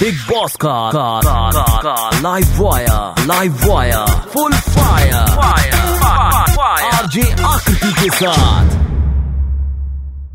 Big boss का का का का, का live wire live wire full fire RJ Aakriti के साथ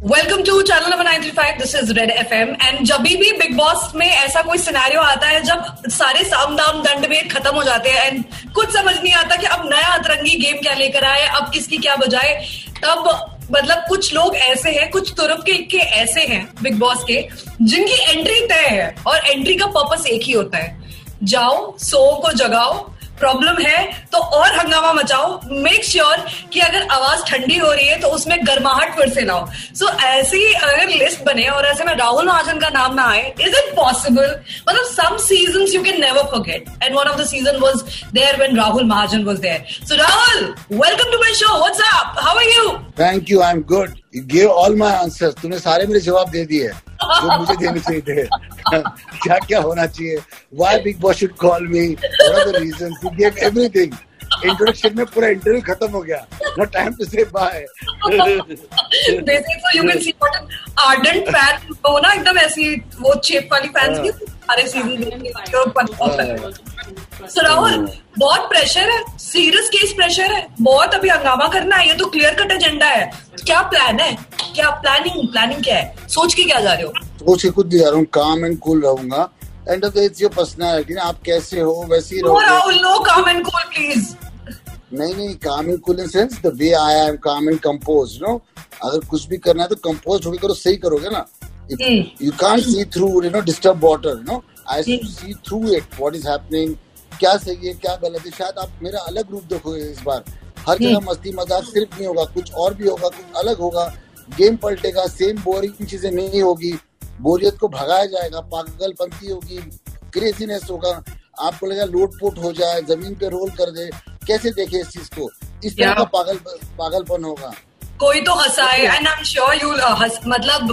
welcome to channel number 935 this is red FM and जब भी बिग बॉस में ऐसा कोई सिनेरियो आता है जब सारे साम दाम दंड में खत्म हो जाते हैं एंड कुछ समझ नहीं आता कि अब नया अतरंगी गेम क्या लेकर आए अब किसकी क्या बजाए तब मतलब कुछ लोग ऐसे हैं, कुछ तुरफ के इक्के ऐसे हैं, बिग बॉस के, जिनकी एंट्री तय है और एंट्री का पर्पस एक ही होता है। जाओ सो को जगाओ प्रॉब्लम है तो और हंगामा मचाओ। मेक श्योर sure कि अगर आवाज़ ठंडी हो रही है तो उसमें गर्माहट फिर से लाओ सो so, ऐसी अगर लिस्ट बने और ऐसे में राहुल महाजन का नाम ना आए इज़ इट पॉसिबल मतलब some season you can never forget and one of the season was there when Rahul Mahajan was there so Rahul welcome to my show what's how are you thank you I am good give all my answers तूने सारे मेरे जवाब दे दिए। जो मुझे देने चाहिए थे क्या क्या होना चाहिए? Why Bigg Boss should call me what are the reasons you give everything introduction में पूरा इंटरव्यू खत्म हो गया। No time to say bye you can see what an ardent fan हो ना एकदम ऐसी वो चेप वाली फैंस की सारे सीज़न सो राहुल बहुत प्रेशर है सीरियस केस प्रेशर है। बहुत अभी हंगामा करना है ये तो क्लियर कट एजेंडा है। क्या प्लान है? क्या प्लानिंग प्लानिंग क्या है? सोच के क्या जा रहे हो? सोच के खुद जा रहा हूँ काम एंड कूल रहूँगा। End of it's your personality आप कैसे हो वैसे ही no Rahul no calm and cool please नहीं नहीं calm and cool in sense the way I am calm and compose no अगर कुछ भी करना है तो कंपोज होकर करो सही करोगे ना? You can't see through you know disturb water you know I see through it what is happening क्या सही है क्या गलत है? शायद आप मेरा अलग रूप देखोगे इस बार। हर जगह मस्ती मज़ाक सिर्फ़ नहीं होगा कुछ और भी होगा कुछ अलग होगा। गेम पलटेगा सेम बोरिंग चीज़ें नहीं होगी। बोरियत को भगाया जाएगा पागलपंती होगी क्रेजीनेस होगा। आपको लगेगा लोटपोट हो जाए ज़मीन पे रोल कर दे। कैसे देखे इस चीज़ को? इस तरह का पागल पागलपन होगा। कोई तो हंसाए and I am sure you मतलब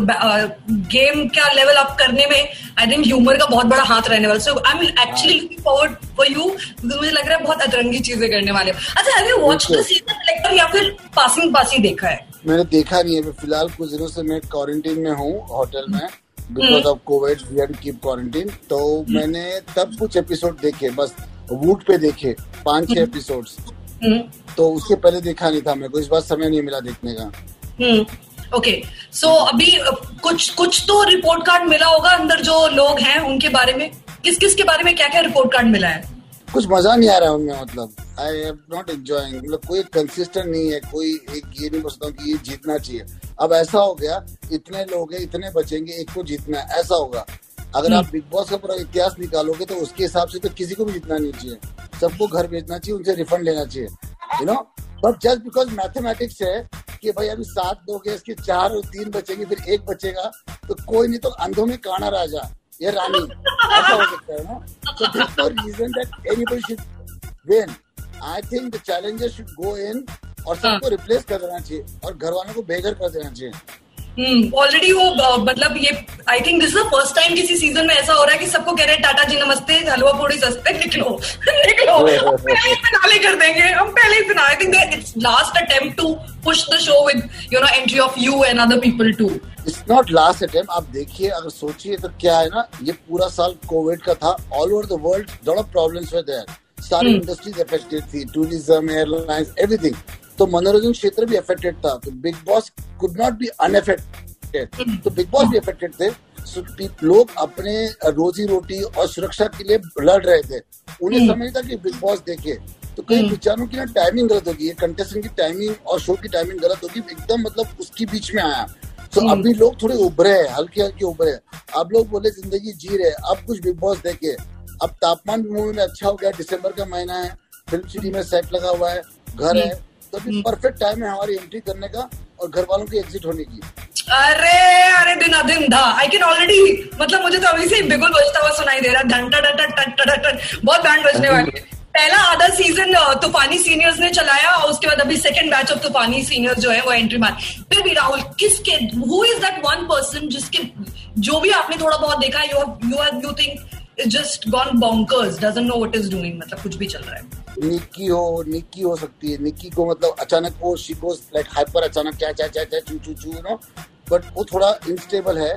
गेम uh, का लेवल अप करने में आई थिंक ह्यूमर का बहुत बड़ा हाथ रहने वाला so I am actually forward for you मुझे लग रहा है बहुत अतरंगी चीज़ें करने वाले अच्छा have you watch the season collector या फिर पासिंग पासी देखा है मैंने देखा नहीं है फ़िलहाल कुछ दिनों से मैं क्वारंटीन में हूँ होटल में because of covid we had keep quarantine तो. मैंने तब कुछ एपिसोड देखे बस वूट पे देखे पाँच छह एपिसोड्स hmm. हम्म। तो उसके पहले देखा नहीं था मेरे को इस बार समय नहीं मिला देखने का ओके हम्म। सो अभी कुछ कुछ तो रिपोर्ट कार्ड मिला होगा अंदर जो लोग हैं उनके बारे में किस किस के बारे में क्या क्या रिपोर्ट कार्ड मिला है? कुछ मज़ा नहीं आ रहा है उनमें मतलब। आई एम नॉट एंजॉइंग मतलब कोई कंसिस्टेंट नहीं है कोई एक ये नहीं बोलता कि ये जीतना चाहिए। अब ऐसा हो गया इतने लोग हैं इतने बचेंगे एक को जीतना है ऐसा होगा। अगर आप बिग बॉस का पूरा इतिहास निकालोगे तो उसके हिसाब से तो किसी को भी जीतना नहीं चाहिए। सबको घर भेजना चाहिए उनसे रिफंड लेना चाहिए you know but just because mathematics है कि भाई अभी सात लोग हैं इसके चार और तीन बचेंगे फिर एक बचेगा तो कोई नहीं तो अंधों में काना राजा। ये रानी ऐसा हो सकता है ना? तो this no reason that anybody should win I think the challenger should go in और सबको हाँ। रिप्लेस कर देना चाहिए और घर वालों को बेघर कर देना चाहिए। ऑलरेडी वो मतलब ये I think this first time किसी सीज़न में ऐसा हो रहा है कि सबको कह रहे हैं टाटा जी नमस्ते हलवा पूड़ी सस्ते निकलो निकलो पहले फिनाले कर देंगे हम पहले ही finale I think it's last attempt to push the show with you know entry of you and other people to it's not last attempt आप देखिए अगर सोचिए तो क्या है ना ये पूरा साल कोविड का था all over the world lot of problems were there सारी इंडस्ट्रीज़ अफेक्टेड थी टूरिज़्म एयरलाइंस एवरीथिंग तो मनोरंजन क्षेत्र भी अफेक्टेड था। तो Bigg Boss could not be unaffected तो बिग बॉस भी अफेक्टेड थे। So, लोग अपने रोजी रोटी और सुरक्षा के लिए लड़ रहे थे। उन्हें हम्म। समझ था कि बिग बॉस देखे। तो कई विचारों हम्म। की ना टाइमिंग गलत होगी। ये कंटेस्टेंट की टाइमिंग और शो की टाइमिंग गलत होगी। एकदम मतलब उसकी बीच में आया। तो hmm. अभी लोग थोड़े उभरे हैं। हल्के हल्के उभरे अब लोग बोले ज़िंदगी जी रहे अब कुछ बिग बॉस देखे। अब तापमान भी मूवी में अच्छा हो गया। दिसंबर का महीना है। फ़िल्म सिटी में सेट लगा हुआ है। घर है। तो अभी परफेक्ट टाइम है हमारी एंट्री करने का और घर वालों की एग्जिट होने की। अरे अरे दिन दिन धा आई कैन ऑलरेडी मतलब मुझे तो अभी से बिल्कुल बजता हुआ सुनाई दे रहा। घंटा बहुत बैंड बजने वाली। है पहला आधा सीज़न तूफानी सीनियर्स ने चलाया और उसके बाद अभी सेकंड बैच ऑफ़ तूफानी सीनियर्स जो है वो एंट्री मार। फिर भी राहुल किसके who is that one person जिसके जो भी आपने थोड़ा बहुत देखा you you you think just gone bonkers doesn't know what is doing मतलब कुछ भी चल रहा है। निक्की हो निक्की हो सकती है। निक्की को मतलब अचानक वो शी गोस लाइक हाइपर अचानक क्या क्या क्या क्या चू चू चू नो बट वो थोड़ा इनस्टेबल है।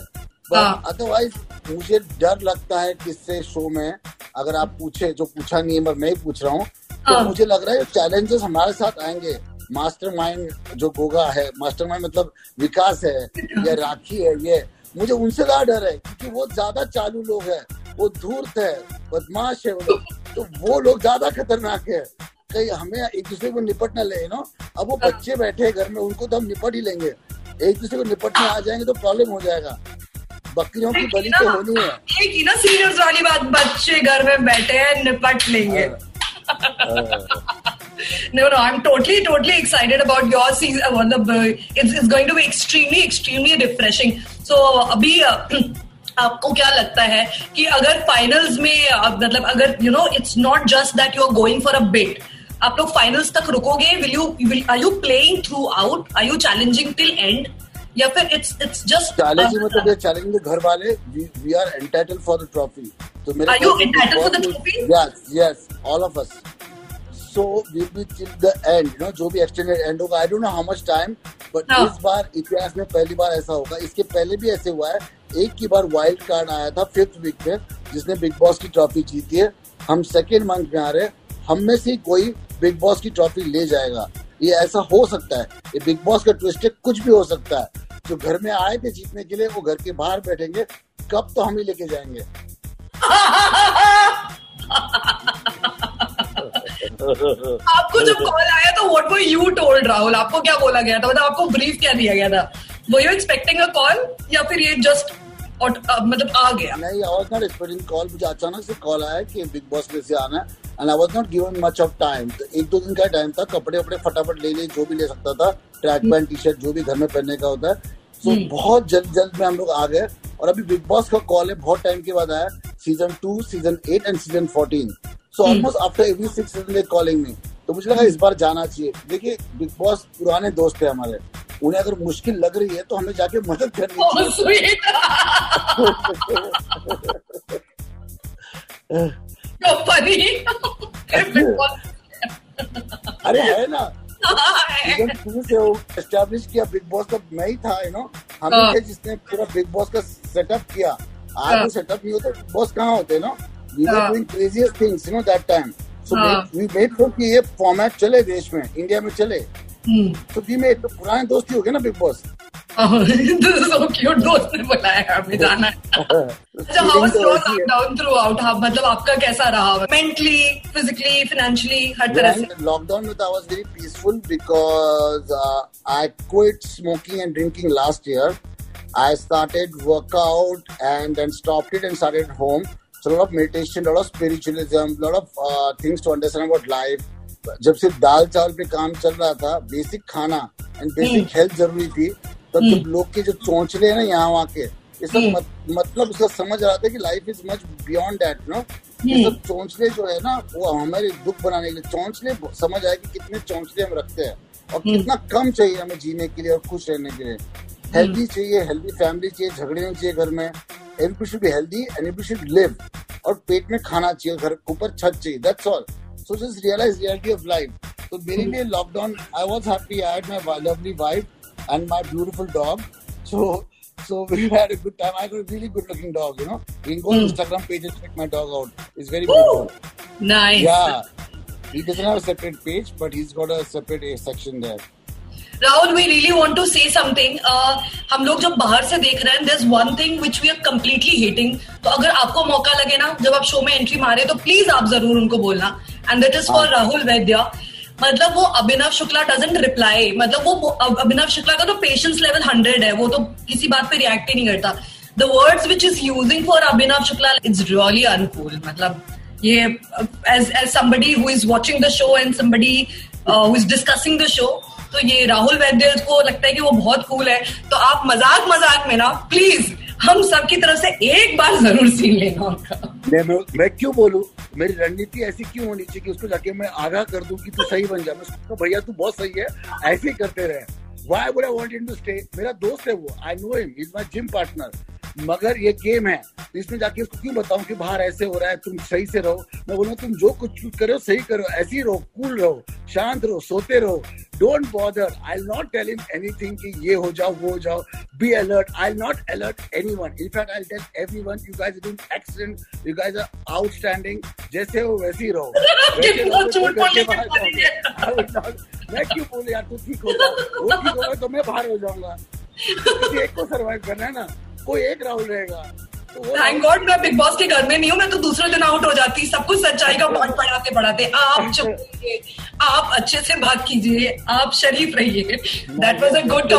हाँ। अदरवाइज़ मुझे डर लगता है किससे शो में अगर आप पूछे जो पूछा नहीं है मैं ही पूछ रहा हूँ तो हाँ। मुझे लग रहा है चैलेंजेस हमारे साथ आएँगे। मास्टरमाइंड जो गोगा है मास्टरमाइंड मतलब विकास है। या राखी है ये। मुझे उनसे ज़्यादा डर है क्योंकि वो ज़्यादा चालू लोग हैं। वो धूर्त है बदमाश है वो लोग। तो वो लोग ज़्यादा खतरनाक है। कहीं हमें एक दूसरे को निपट ना ले नो अब वो बच्चे बैठे हैं घर में उनको तो हम निपट ही लेंगे। एक दूसरे को निपटने आ जाएँगे तो प्रॉब्लम हो जाएगा। बकरियों की बलि तो होनी है। ये की ना सीनियर्स वाली बात बच्चे घर में बैठे हैं निपट लेंगे। No, no, I'm totally, totally excited about your season. It's, it's going to be extremely, extremely refreshing. So अभी uh, आपको क्या लगता है कि अगर फाइनल्स में मतलब अगर you know it's not just that you are going for a bit आप लोग फाइनल्स तक रुकोगे? Will you are you playing throughout are you challenging till end या फिर इट्स इट्स जस्ट चैलेंज मतलब ये चैलेंज घर वाले we are entitle for the trophy तो मेरे Are you entitled for the trophy? Yes yes all of us so we be till the end you know जो भी एक्सटेंडेड एंड होगा I don't know how much time but हाँ. इस बार इतिहास में पहली बार ऐसा होगा। इसके पहले भी ऐसे हुआ है। एक की बार वाइल्ड कार्ड आया था फिफ्थ वीक में जिसने बिग बॉस की ट्रॉफी जीती है। हम सेकेंड मंथ में आ रहे हैं हम में से कोई बिग बॉस की ट्रॉफी ले जाएगा। ये ऐसा हो सकता है। ये बिग बॉस का ट्विस्ट है कुछ भी हो सकता है। जो घर में आए थे जीतने के लिए वो घर के बाहर बैठेंगे। कब तो हम ही लेके जाएँगे। आपको जब कॉल आया तो what were you told Rahul आपको क्या बोला गया था? मतलब आपको ब्रीफ क्या दिया गया था? वो यू एक्सपेक्टिंग अ कॉल या फिर ये जस्ट मतलब आ गया? नहीं I was not expecting call मुझे अचानक से कॉल आया कि बिग बॉस में से आना है and I was not given much of time तो एक दो दिन का टाइम था कपड़े वपड़े फटाफट ले लिए जो भी ले सकता था ट्रैक पैंट टी शर्ट जो भी घर में पहनने का होता है। सो बहुत जल्द जल्द में हम लोग आ गए और अभी बिग बॉस का कॉल है बहुत टाइम के बाद आया season two season eight and season fourteen so almost after every six calling me तो मुझे लगा इस बार जाना चाहिए। देखिए बिग बॉस पुराने दोस्त है हमारे। उन्हें अगर मुश्किल लग रही है तो हमें जाके मदद करनी Oh, funny. अरे है ना? एस्टेब्लिश किया बिग बॉस का मैं ही था यू नो हम हाँ। जिसने पूरा बिग बॉस का सेटअप किया। आज हाँ। वो सेटअप नहीं होता बॉस कहाँ होते नो वी वर हाँ। Doing craziest things you know that time so हाँ। वी मेड श्योर कि ये फॉर्मेट चले देश में इंडिया में चले। Hmm. तो वी मेड तो पुराने दोस्ती हो गए ना बिग बॉस so है लॉकडाउन थ्रू आउट हाँ। आपका कैसा रहा? मेंटली फिजिकली फाइनेंशियली हर तरह से। लॉकडाउन में I was very peaceful because I quit smoking and drinking last year I started workout and then stopped it and started home. So a lot of meditation, a lot of spiritualism, a lot of uh, things to understand about life. जब सिर्फ़ दाल चावल पे काम चल रहा था basic खाना and basic health ज़रूरी थी तब जब लोग के जो चौंचले हैं ना यहाँ वहाँ के ये सब मत, मतलब उसका समझ रहा था कि life is much beyond that no ये सब चौंचले जो है ना वो हमारे दुख बनाने के लिए चौंचले समझ आए कि कितने चौंचले हम रखते हैं और कितना कम चाहिए हमें जीने के लिए और खुश रहने के लिए। हेल्दी चाहिए हेल्दी फैमिली चाहिए झगड़े नहीं चाहिए घर में। Every should be healthy and every should live और पेट में खाना चाहिए घर के ऊपर छत चाहिए that's all so just realise reality of life तो मेरे लिए lockdown I was happy I had my lovely wife and my beautiful dog so so we had a good time. I got a really good looking dog, you know. You can go on Instagram page and check my dog out. It's very beautiful. Nice Yeah. He doesn't have a separate page, but he's got a separate uh, section there. Rahul we really want to say something हम लोग जब बाहर से देख रहे हैं this one thing which we are completely hating तो अगर आपको मौका लगे ना जब आप शो में एंट्री मारे तो प्लीज़ आप ज़रूर उनको बोलना. And that is for Rahul Vaidya मतलब वो अभिनव शुक्ला डजेंट रिप्लाई मतलब वो अभिनव शुक्ला का तो पेशेंस लेवल हंड्रेड है. वो तो किसी बात पे रिएक्ट ही नहीं करता. The words which is using for Abhinav Shukla it's really uncool मतलब ये as as somebody who is watching the show and somebody uh, who is discussing the show तो ये राहुल वैद्य को लगता है कि वो बहुत कूल है। तो आप मज़ाक मज़ाक में ना प्लीज़ हम सब की तरफ़ से एक बार ज़रूर सीन लेना मैं मैं, क्यों बोलूँ? मेरी रणनीति ऐसी क्यों होनी चाहिए कि उसको जाके मैं आगाह कर दूँ कि तू सही बन जा? मैं भैया तू बहुत सही है ऐसे ही करते रहे। Would I want him to stay? मेरा दोस्त है वो I know him is my gym partner मगर ये गेम है। तो इसमें जाके उसको क्यों बताऊँ कि बाहर ऐसे हो रहा है तुम सही से रहो। मैं बोलूँ तुम जो कुछ करो सही करो ऐसे ही रहो कूल रहो शांत रहो सोते रहो। Don't bother I not tell him anything कि ये हो जाओ वो हो जाओ। Be alert I not alert anyone in fact I tell everyone you guys are doing excellent you guys are outstanding जैसे हो वैसे ही रहो। है। मैं क्यों बोले यार तू ठीक होगा वो ठीक होगा तो मैं बाहर हो जाऊँगा। एक को सरवाइव करना है ना। कोई एक राहुल रहेगा। तो थैंक गॉड मैं बिग बॉस के घर में नहीं हूँ मैं तो दूसरे दिन आउट हो जाती सब कुछ सच्चाई का पाठ पढ़ाते पढ़ाते आप चुप आप अच्छे से बात कीजिए आप शरीफ रहिए। दैट वाज अ गुड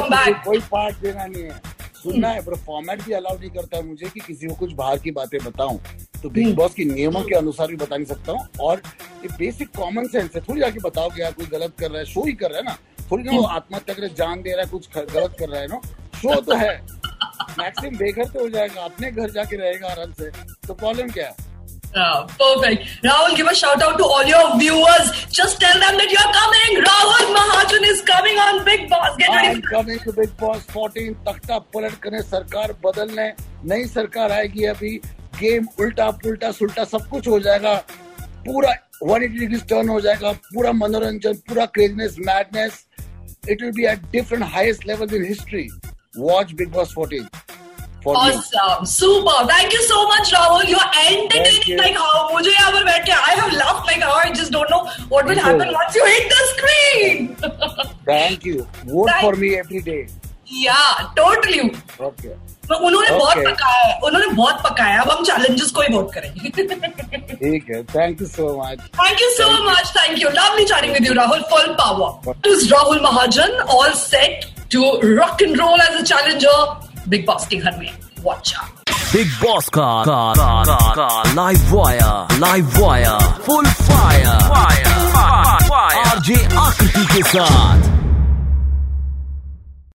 कोई पार्ट देना नहीं है। सुनना है पर फॉर्मेट भी अलाउ नहीं करता है मुझे कि किसी को कुछ बाहर की बातें बताऊँ। तो बिग। बॉस के नियमों के अनुसार भी बता नहीं सकता हूँ। और ये बेसिक कॉमन सेंस है थोड़ी जाके बताओ कि यार कोई गलत कर रहा है शो ही कर रहा है ना। थोड़ी ना वो हम्म। आत्महत्या कर जान दे रहा है कुछ गलत कर रहा है ना शो तो है। मैक्सिमम बेघर तो हो जाएगा अपने घर जाके रहेगा आराम से। तो प्रॉब्लम क्या है? Perfect. Rahul give a shout out to all your viewers. Just tell them that you're coming. Rahul mahajan is coming on big boss. Get ready am coming to big boss 14 तख्ता पलट सरकार बदलने नई सरकार आएगी अभी। गेम उल्टा पुल्टा सुल्टा सब कुछ हो जाएगा। पूरा 180 डिग्री टर्न हो जाएगा। पूरा मनोरंजन पूरा craziness madness it will be at different highest level in history watch big boss 14 for you. Awesome, super. Thank you so much, Rahul. You're Thank entertaining you. like how मुझे यहाँ पर बैठ के I have laughed like how I just don't know what will Thank happen you. once you hit the screen. Thank you. Vote Thank- for me every day. yeah, totally. Okay. तो उन्होंने बहुत Okay. पकाया है उन्होंने बहुत पकाया है अब हम चैलेंजेस को ही वोट करेंगे ठीक है Thank you so much. Thank you so much. Thank you. Lovely chatting with you, Rahul. Full power. This is Rahul Mahajan, all set to rock and roll as a challenger. Boss के घर में. Watch out big boss का का का का, का live wire live wire full fire RJ Aakriti के साथ